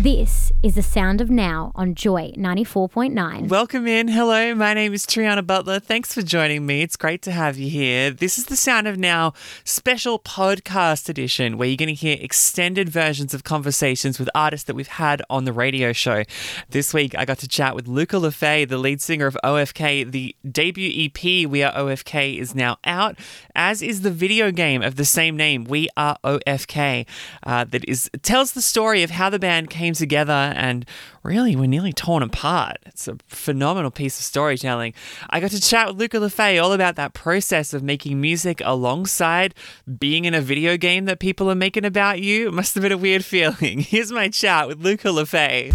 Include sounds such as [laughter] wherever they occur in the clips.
This is the sound of now on Joy 94.9. Welcome in. Hello, my name is Triana Butler. Thanks for joining me. It's great to have you here. This is the Sound of Now special podcast edition where you're going to hear extended versions of conversations with artists that we've had on the radio show. This week, I got to chat with Luca Le Fae, the lead singer of OFK. The debut EP, We Are OFK, is now out, as is the video game of the same name, We Are OFK, uh, that is tells the story of how the band came together and really we're nearly torn apart. It's a phenomenal piece of storytelling. I got to chat with Luca Le Fae all about that process of making music alongside being in a video game that people are making about you. It must have been a weird [laughs] feeling. Here's my chat with Luca Le Fae.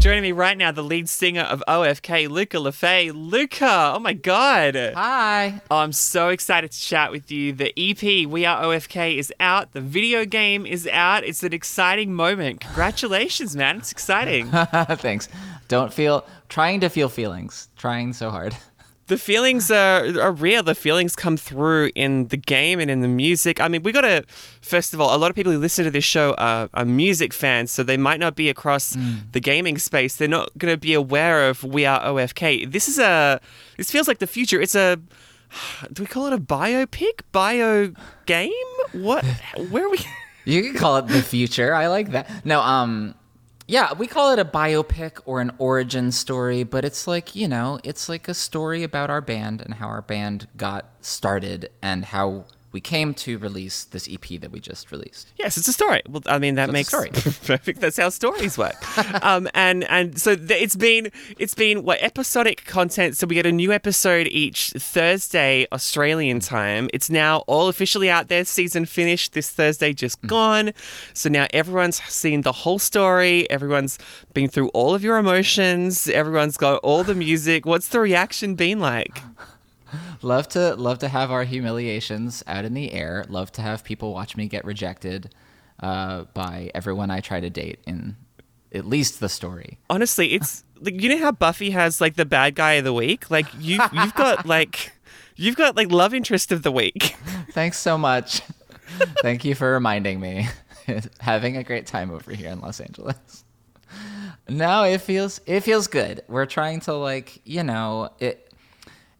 Joining me right now, the lead singer of OFK, Luca Le Fae. Luca, oh my God. Hi. Oh, I'm so excited to chat with you. The EP, We Are OFK, is out. The video game is out. It's an exciting moment. Congratulations, man. It's exciting. [laughs] Thanks. Don't feel trying to feel feelings. Trying so hard. The feelings are, are real. The feelings come through in the game and in the music. I mean, we got to, first of all, a lot of people who listen to this show are, are music fans, so they might not be across the gaming space. They're not going to be aware of We Are OFK. This is a, this feels like the future. It's a, [sighs] do we call it a biopic? Bio game? What? Where are we? You can call it the future. I like that. No, um yeah, we call it a biopic or an origin story, but it's like, you know, it's like a story about our band and how our band got started and how we came to release this EP that we just released. Yes, it's a story. Well, I mean that So makes a [laughs] perfect. That's how stories work. [laughs] um, and and so th- it's been it's been what episodic content. So we get a new episode each Thursday Australian time. It's now all officially out there. Season finished this Thursday, just gone. So now everyone's seen the whole story. Everyone's been through all of your emotions. Everyone's got all the music. What's the reaction been like? [laughs] Love to love to have our humiliations out in the air. Love to have people watch me get rejected uh, by everyone I try to date in at least the story. honestly, it's like you know how Buffy has like the bad guy of the week. Like you, you've got [laughs] like you've got like love interest of the week. Thanks so much. Thank you for reminding me. [laughs] Having a great time over here in Los Angeles. No, it feels it feels good. We're trying to like, you know, it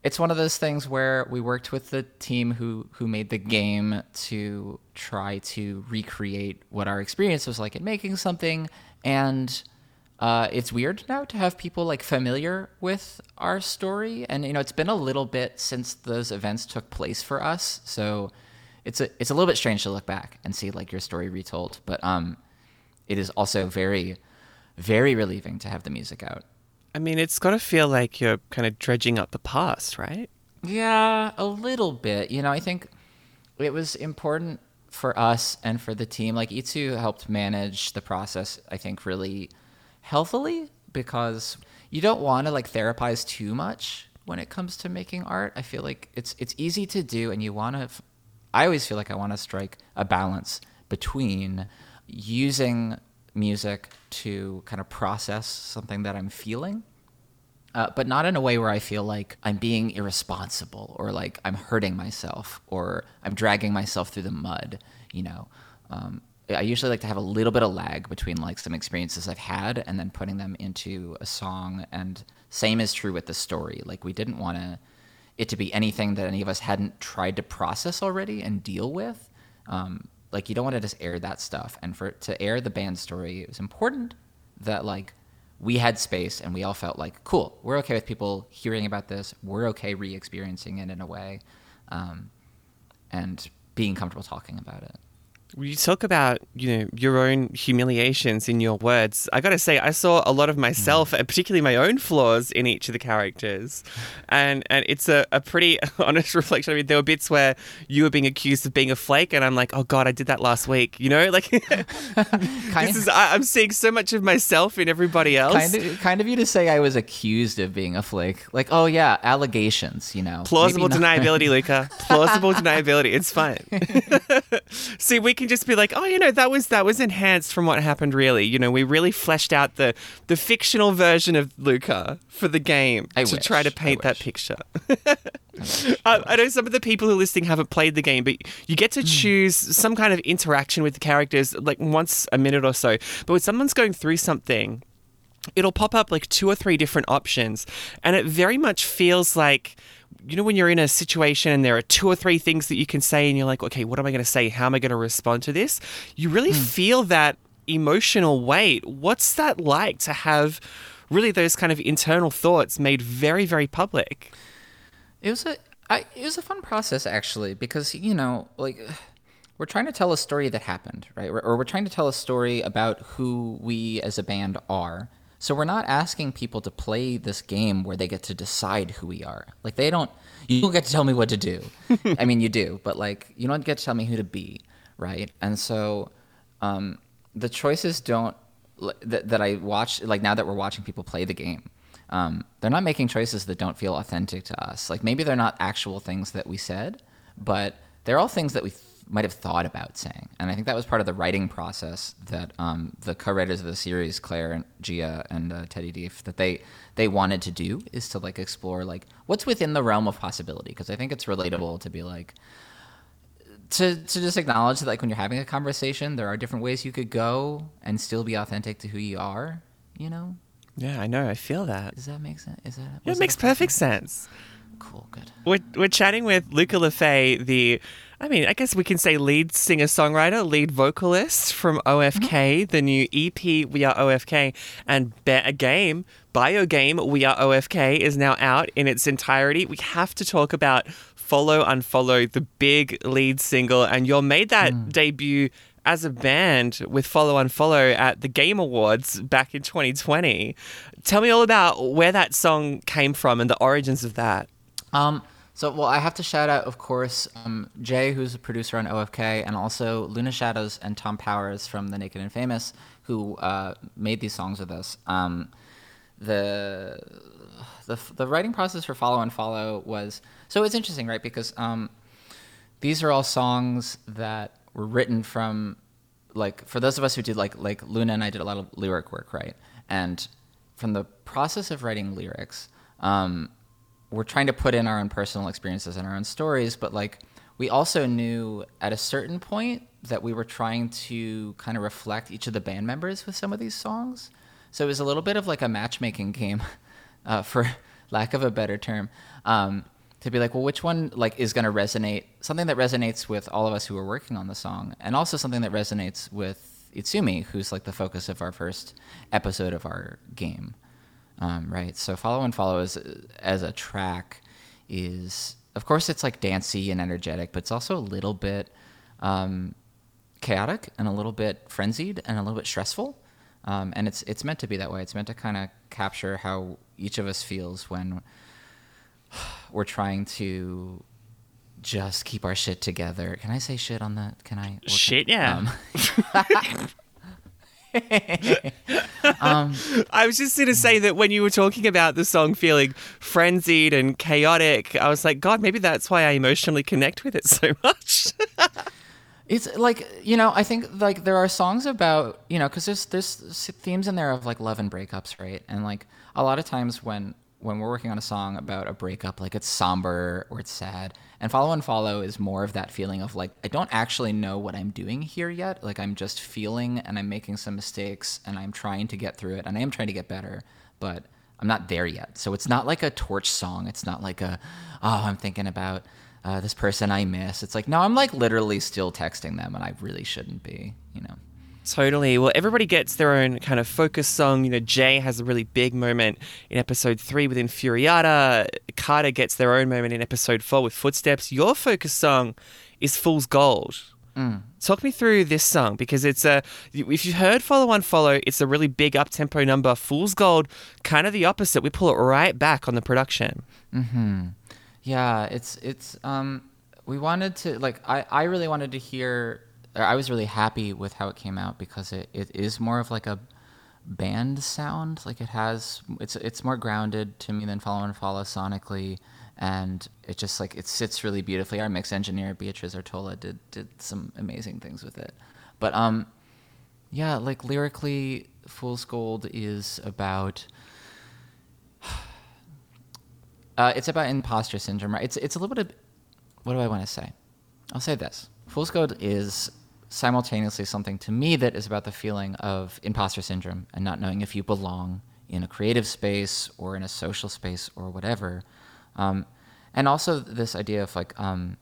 it's one of those things where we worked with the team who who made the game to try to recreate what our experience was like in making something. And uh, it's weird now to have people like familiar with our story. And you know it's been a little bit since those events took place for us. So it's a it's a little bit strange to look back and see like your story retold. But um it is also very very relieving to have the music out I mean, it's got to feel like you're kind of dredging up the past, right? Yeah, a little bit. You know, I think it was important for us and for the team. Like Itsu helped manage the process, I think, really healthily because you don't want to like therapize too much when it comes to making art. I feel like it's it's easy to do, and you want to. I always feel like I want to strike a balance between using music to kind of process something that I'm feeling uh, but not in a way where I feel like I'm being irresponsible or like I'm hurting myself or I'm dragging myself through the mud. You know, um, I usually like to have a little bit of lag between like some experiences I've had and then putting them into a song. And same is true with the story. Like we didn't want to it to be anything that any of us hadn't tried to process already and deal with. Um, like you don't want to just air that stuff. And for to air the band story, it was important that like we had space and we all felt like cool we're okay with people hearing about this we're okay re-experiencing it in a way um, and being comfortable talking about it You talk about you know your own humiliations in your words. I gotta say, I saw a lot of myself, mm. and particularly my own flaws in each of the characters, and and it's a, a pretty [laughs] honest reflection. I mean, there were bits where you were being accused of being a flake, and I'm like, oh god, I did that last week. You know, like [laughs] [laughs] this is I, I'm seeing so much of myself in everybody else. Kind of, kind of you to say I was accused of being a flake. Like, oh yeah, allegations. You know, Plausible deniability, Luca. Plausible deniability. It's fine. See, we can just be like, oh, you know, that was that was enhanced from what happened. Really, you know, we really fleshed out the the fictional version of Luca for the game I to wish, try to paint that picture. [laughs] I, I know some of the people who are listening haven't played the game, but you get Hmm. to choose some kind of interaction with the characters, like once a minute or so. But when someone's going through something, it'll pop up like two or three different options and it very much feels like you know when you're in a situation and there are two or three things that you can say and you're like okay what am i going to say? How am i going to respond to this? You really hmm. feel that emotional weight. What's that like to have really those kind of internal thoughts made very very public? It was a I, it was a fun process actually because you know like [sighs] we're trying to tell a story that happened right? Or we're trying to tell a story about who we as a band are. So we're not asking people to play this game where they get to decide who we are. Like they don't you don't get to tell me what to do. [laughs] I mean you do, but like you don't get to tell me who to be, right? And so um, the choices don't that, that I watch like now that we're watching people play the game um, they're not making choices that don't feel authentic to us. Like maybe they're not actual things that we said, but they're all things that we might have thought about saying. And I think that was part of the writing process that um, the co-writers of the series, Claire and Gia and uh, Teddy Dief, that they they wanted to do is to like explore like what's within the realm of possibility. Because I think it's relatable to be like to to just acknowledge that like when you're having a conversation, there are different ways you could go and still be authentic to who you are. You know, yeah i know i feel that does that make sense? Is that yeah, it that makes perfect sense Cool, good. we're, we're chatting with Luca Le Fae, the, I mean, I guess we can say lead singer songwriter, lead vocalist from OFK, the new EP We Are OFK, and be- a game, bio game We Are OFK, is now out in its entirety. We have to talk about Follow Unfollow, the big lead single, and you made that debut as a band with Follow Unfollow at the Game Awards back in 2020. Tell me all about where that song came from and the origins of that. Um, so well, I have to shout out, of course, um, Jay, who's a producer on OFK, and also Luna Shadows and Tom Powers from The Naked and Famous, who uh, made these songs with us. Um, the the the writing process for Follow Unfollow was so it's interesting, right? Because um, these are all songs that were written from like for those of us who did like like Luna and I did a lot of lyric work, right? And from the process of writing lyrics, um, we're trying to put in our own personal experiences and our own stories, but like we also knew at a certain point that we were trying to kind of reflect each of the band members with some of these songs. So it was a little bit of like a matchmaking game, [laughs] uh, for [laughs] lack of a better term, um, to be like, well, which one like is going to resonate? Something that resonates with all of us who are working on the song, and also something that resonates with Itsumi, who's like the focus of our first episode of our game. Um, right. So Follow Unfollow as as a track is of course it's like dancey and energetic, but it's also a little bit um, chaotic and a little bit frenzied and a little bit stressful. Um, and it's it's meant to be that way. It's meant to kind of capture how each of us feels when [sighs] we're trying to just keep our shit together. Can I say shit on that? Can I? or can- Shit, yeah. [laughs] [laughs] [laughs] Um, I was just going to say that when you were talking about the song feeling frenzied and chaotic, I was like, God, maybe that's why I emotionally connect with it so much. [laughs] It's like you know, I think like there are songs about you know because there's there's themes in there of like love and breakups, right? And like a lot of times when when we're working on a song about a breakup, like it's somber or it's sad. And Follow Unfollow is more of that feeling of like I don't actually know what I'm doing here yet. Like I'm just feeling and I'm making some mistakes and I'm trying to get through it and I am trying to get better, but I'm not there yet. So it's not like a torch song. It's not like a oh I'm thinking about uh, this person I miss. It's like, no, I'm like literally still texting them, and I really shouldn't be, you know. Totally. Well, everybody gets their own kind of focus song. You know, Jay has a really big moment in episode three with Infuriata. Carter gets their own moment in episode four with Footsteps. Your focus song is Fool's Gold. Talk me through this song because it's a. If you've heard "Follow Unfollow," it's a really big up tempo number. "Fool's Gold," kind of the opposite. We pull it right back on the production. Yeah, it's it's um we wanted to like I I really wanted to hear I was really happy with how it came out because it, it is more of like a band sound. Like it has it's it's more grounded to me than Follow Unfollow sonically. And it just like it sits really beautifully. Our mix engineer Beatriz Artola did did some amazing things with it. But um yeah like lyrically fool's gold is about [sighs] uh, it's about imposter syndrome, right? It's it's a little bit of what do I want to say? I'll say this: Fool's Gold is simultaneously something to me that is about the feeling of imposter syndrome and not knowing if you belong in a creative space or in a social space or whatever, um, and also this idea of like. Um,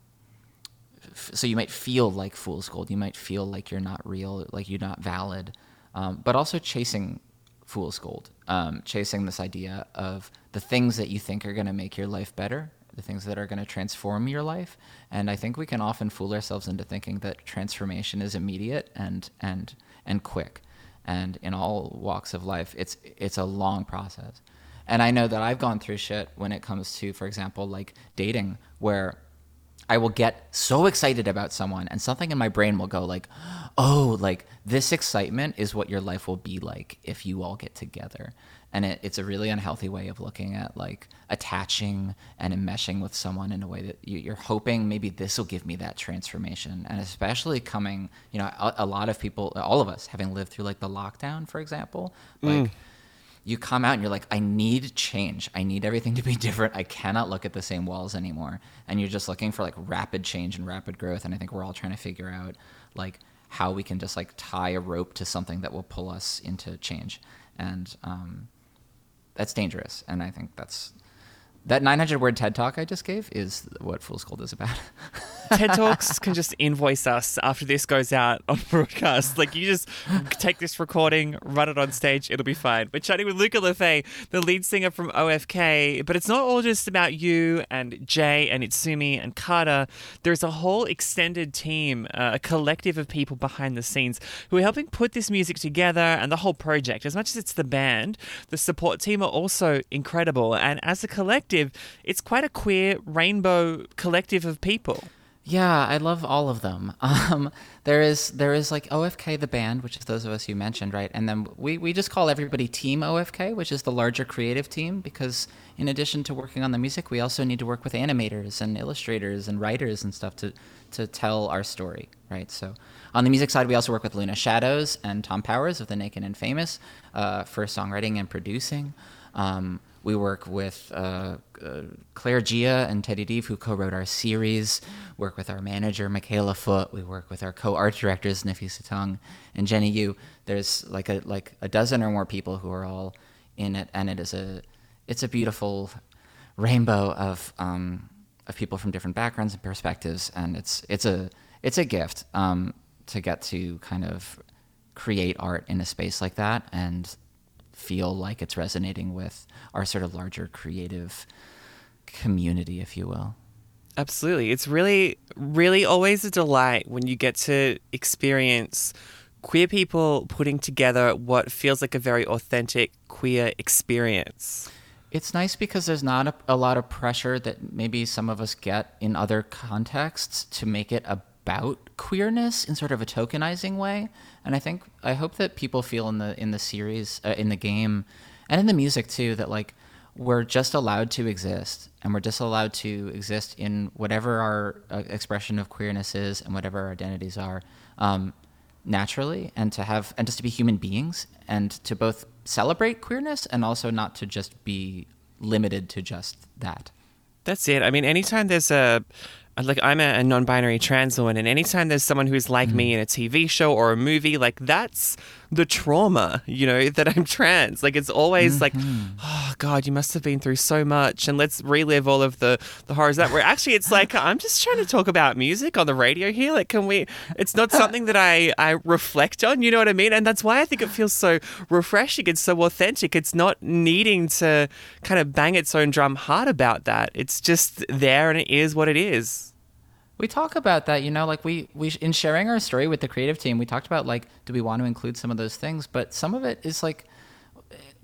f- so you might feel like fool's gold. You might feel like you're not real, like you're not valid, um, but also chasing fool's gold, um, chasing this idea of the things that you think are going to make your life better, the things that are going to transform your life. And I think we can often fool ourselves into thinking that transformation is immediate and and and quick. And in all walks of life, it's it's a long process. And I know that I've gone through shit when it comes to, for example, like dating, where I will get so excited about someone and something in my brain will go like, "Oh, like this excitement is what your life will be like if you all get together." And it, it's a really unhealthy way of looking at like attaching and enmeshing with someone in a way that you, you're hoping maybe this will give me that transformation. And especially coming, you know, a, a lot of people, all of us, having lived through like the lockdown, for example, like you come out and you're like, I need change. I need everything to be [laughs] different. I cannot look at the same walls anymore. And you're just looking for like rapid change and rapid growth. And I think we're all trying to figure out like how we can just like tie a rope to something that will pull us into change. And um, that's dangerous. And I think that's that 900 word TED talk I just gave is what Fool's Gold is about. [laughs] TED Talks can just invoice us after this goes out on broadcast. Like you just take this recording, run it on stage, it'll be fine. We're chatting with Luca Le Fae, the lead singer from OFK, but it's not all just about you and Jay and Itsumi and Carter. There's a whole extended team, uh, a collective of people behind the scenes who are helping put this music together and the whole project. As much as it's the band, the support team are also incredible. And as a collective, it's quite a queer rainbow collective of people. Yeah, I love all of them. [laughs] Um, there is there is like OFK the band, which is those of us you mentioned, right? And then we, we just call everybody Team OFK, which is the larger creative team, because in addition to working on the music, we also need to work with animators and illustrators and writers and stuff to to tell our story, right? So on the music side, we also work with Luna Shadows and Tom Powers of the Naked and Famous uh, for songwriting and producing. Um, we work with uh, uh, Claire Gia and Teddy Dief, who co-wrote our series. Work with our manager Michaela Foot. We work with our co-art directors Nifi Suttung and Jenny Yu. There's like a like a dozen or more people who are all in it, and it is a it's a beautiful rainbow of um, of people from different backgrounds and perspectives, and it's it's a it's a gift um, to get to kind of create art in a space like that and feel like it's resonating with our sort of larger creative community, if you will. Absolutely. It's really, really always a delight when you get to experience queer people putting together what feels like a very authentic queer experience. It's nice because there's not a, a lot of pressure that maybe some of us get in other contexts to make it about queerness in sort of a tokenizing way. And I think I hope that people feel in the in the series, uh, in the game, and in the music too that like we're just allowed to exist and we're just allowed to exist in whatever our uh, expression of queerness is and whatever our identities are um, naturally and to have and just to be human beings and to both celebrate queerness and also not to just be limited to just that That's it. I mean, anytime there's a like I'm a, a non-binary trans woman, and anytime there's someone who's like me mm. in a TV show or a movie, like that's the trauma, you know, [laughs] that I'm trans. Like it's always like, mm-hmm. oh God, you must have been through so much, and let's relive all of the the horrors that were. Actually, it's like [laughs] I'm just trying to talk about music on the radio here. Like, can we? It's not something that I I reflect on. You know what I mean? And that's why I think it feels so refreshing. It's so authentic. It's not needing to kind of bang its own drum hard about that. It's just there, and it is what it is. We talk about that you know like we we in sharing our story with the creative team we talked about like do we want to include some of those things? But some of it is like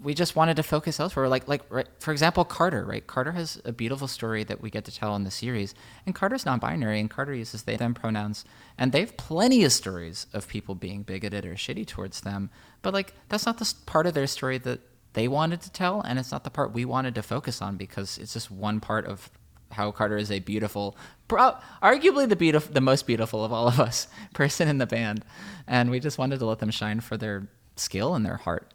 we just wanted to focus elsewhere. Like like right, for example carter right? Carter has a beautiful story that we get to tell in the series. And carter's non-binary and carter uses they them pronouns. And they've plenty of stories of people being bigoted or shitty towards them. But like that's not the part of their story that they wanted to tell. And it's not the part we wanted to focus on because it's just one part of how Carter is a beautiful, pro- arguably the beautiful, the most beautiful of all of us [laughs] person in the band, and we just wanted to let them shine for their skill and their heart.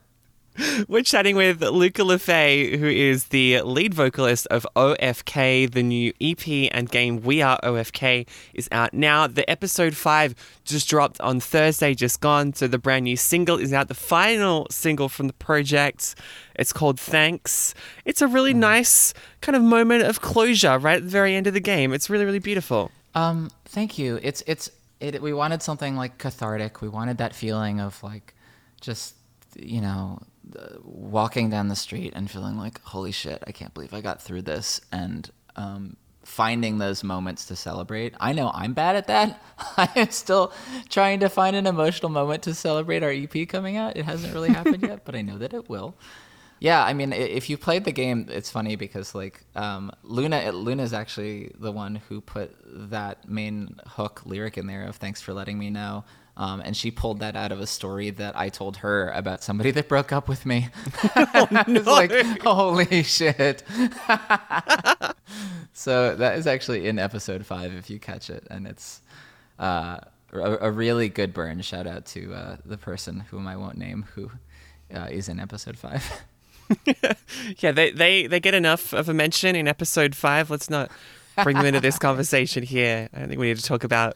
[laughs] We're chatting with Luca Le Fae, who is the lead vocalist of OFK. The new EP and game We Are OFK is out now. The episode five just dropped on Thursday, just gone. So the brand new single is out, the final single from the project. It's called Thanks. It's a really nice kind of moment of closure right at the very end of the game. It's really, really beautiful. Um, thank you. It's it's it. We wanted something like cathartic. We wanted that feeling of like, just you know, walking down the street and feeling like, holy shit, I can't believe I got through this, and um, finding those moments to celebrate. I know I'm bad at that. [laughs] I am still trying to find an emotional moment to celebrate our EP coming out. It hasn't really happened yet, but I know that it will. Yeah, I mean, if you played the game, it's funny because like um, Luna, Luna's actually the one who put that main hook lyric in there of "Thanks for letting me know," um, and she pulled that out of a story that I told her about somebody that broke up with me. [laughs] [laughs] I was like, "Holy shit!" [laughs] so that is actually in episode five if you catch it, and it's. Uh, a, a really good burn. Shout out to uh, the person whom I won't name who uh, is in episode five. Yeah, they, they, they get enough of a mention in episode five. Let's not bring them into this conversation here. I don't think we need to talk about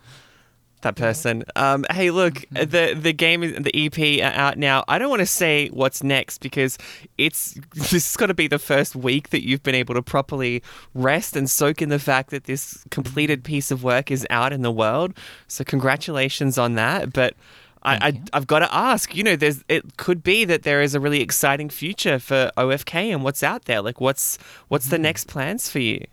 that person. Um, hey, look, mm-hmm. the the game, is, the EP are out now. I don't want to say what's next because it's [laughs] this has got to be the first week that you've been able to properly rest and soak in the fact that this completed mm-hmm. piece of work is out in the world. So congratulations on that. But I, I, I've got to ask, you know, there's it could be that there is a really exciting future for OFK and what's out there. Like, what's what's the mm-hmm. next plans for you?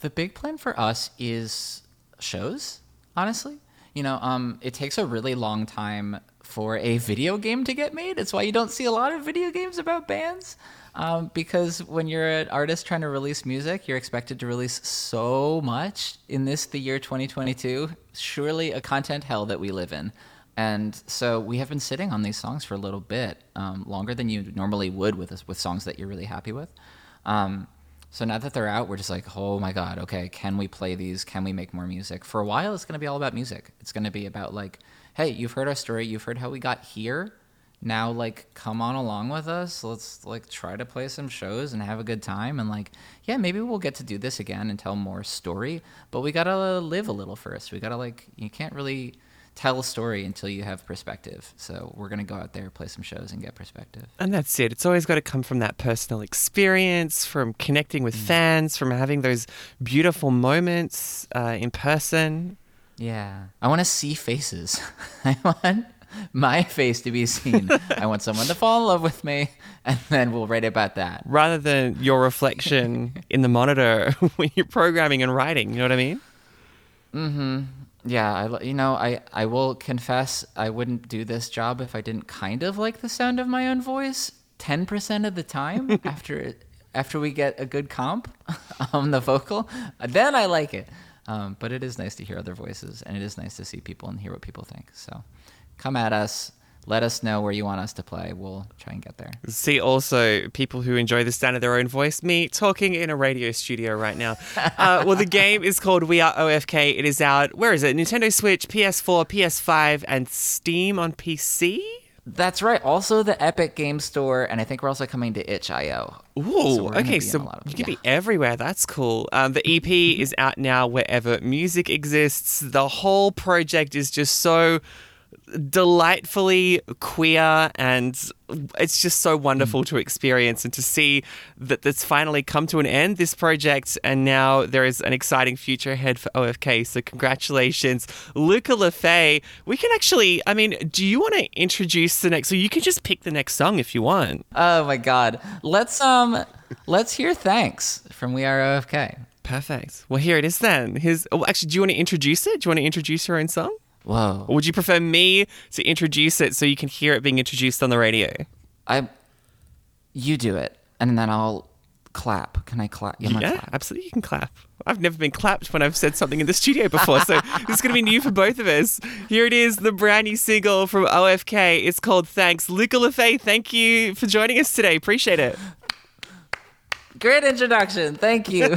The big plan for us is shows, honestly. You know, um, it takes a really long time for a video game to get made. It's why you don't see a lot of video games about bands. Um, because when you're an artist trying to release music, you're expected to release so much in this, the year 2022. Surely a content hell that we live in. And so we have been sitting on these songs for a little bit, um, longer than you normally would with with songs that you're really happy with. Um, so now that they're out, we're just like, oh my god, okay, can we play these? Can we make more music? For a while, it's going to be all about music. It's going to be about like, hey, you've heard our story, you've heard how we got here. Now, like, come on along with us. Let's like try to play some shows and have a good time. And like, yeah, maybe we'll get to do this again and tell more story. But we gotta live a little first. We gotta like, you can't really tell a story until you have perspective. So we're gonna go out there, play some shows, and get perspective. And that's it. It's always got to come from that personal experience, from connecting with fans, from having those beautiful moments uh, in person. Yeah. I want to see faces. [laughs] I want my face to be seen. [laughs] I want someone to fall in love with me, and then we'll write about that. Rather than your reflection [laughs] in the monitor when you're programming and writing, you know what I mean? Yeah, I, you know, I, I will confess I wouldn't do this job if I didn't kind of like the sound of my own voice 10% of the time [laughs] after it, after we get a good comp [laughs] on the vocal. Then I like it. Um, but it is nice to hear other voices, and it is nice to see people and hear what people think. So come at us. Let us know where you want us to play. We'll try and get there. See also people who enjoy the sound of their own voice. Me talking in a radio studio right now. Uh, [laughs] well, the game is called We Are OFK. It is out. Where is it? Nintendo Switch, PS4, PS5, and Steam on PC. That's right. Also, the Epic Game Store, and I think we're also coming to itch.io. Ooh, So we're gonna be okay, so of- you can yeah. be everywhere. That's cool. Um, the EP is out now wherever music exists. The whole project is just so delightfully queer and it's just so wonderful Mm. to experience and to see that that's finally come to an end this project and now there is an exciting future ahead for OFK so congratulations Luca Le Fae we can actually I mean do you want to introduce the next so you can just pick the next song if you want Oh my God. Let's um, let's hear thanks from We Are OFK. Perfect. Well, here it is then. his Oh, actually, do you want to introduce it? Do you want to introduce your own song? Whoa. Or would you prefer me to introduce it so you can hear it being introduced on the radio? I. You do it, and then I'll clap. Can I clap? You yeah, clap? absolutely. You can clap. I've never been clapped when I've said something in the studio before, so [laughs] this is going to be new for both of us. Here it is, the brand new single from OFK. It's called Thanks. Luca Le Fae, thank you for joining us today. Appreciate it. Great introduction. Thank you. [laughs]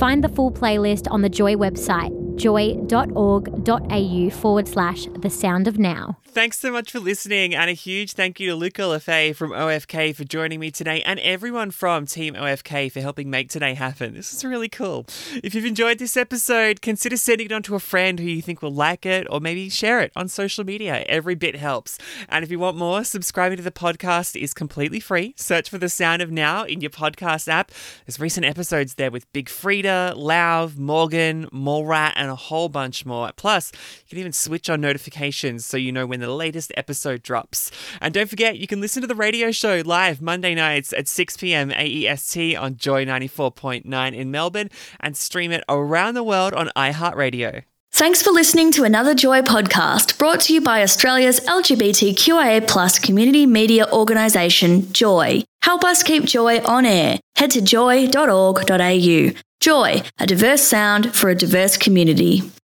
Find the full playlist on the Joy website, joy.org.au forward slash the sound of now. Thanks so much for listening, and a huge thank you to Luca Le Fae from OFK for joining me today, and everyone from Team OFK for helping make today happen. This is really cool. If you've enjoyed this episode, consider sending it on to a friend who you think will like it, or maybe share it on social media. Every bit helps. And if you want more, subscribing to the podcast is completely free. Search for The Sound of Now in your podcast app. There's recent episodes there with Big Freedia, Lauv, Morgan, Mallrat, and a whole bunch more. Plus, you can even switch on notifications so you know when the latest episode drops. And don't forget, you can listen to the radio show live Monday nights at 6 p.m. AEST on Joy 94.9 in Melbourne and stream it around the world on iHeartRadio. Thanks for listening to another Joy podcast brought to you by Australia's LGBTQIA plus community media organisation, Joy. Help us keep Joy on air. Head to joy.org.au. Joy, a diverse sound for a diverse community.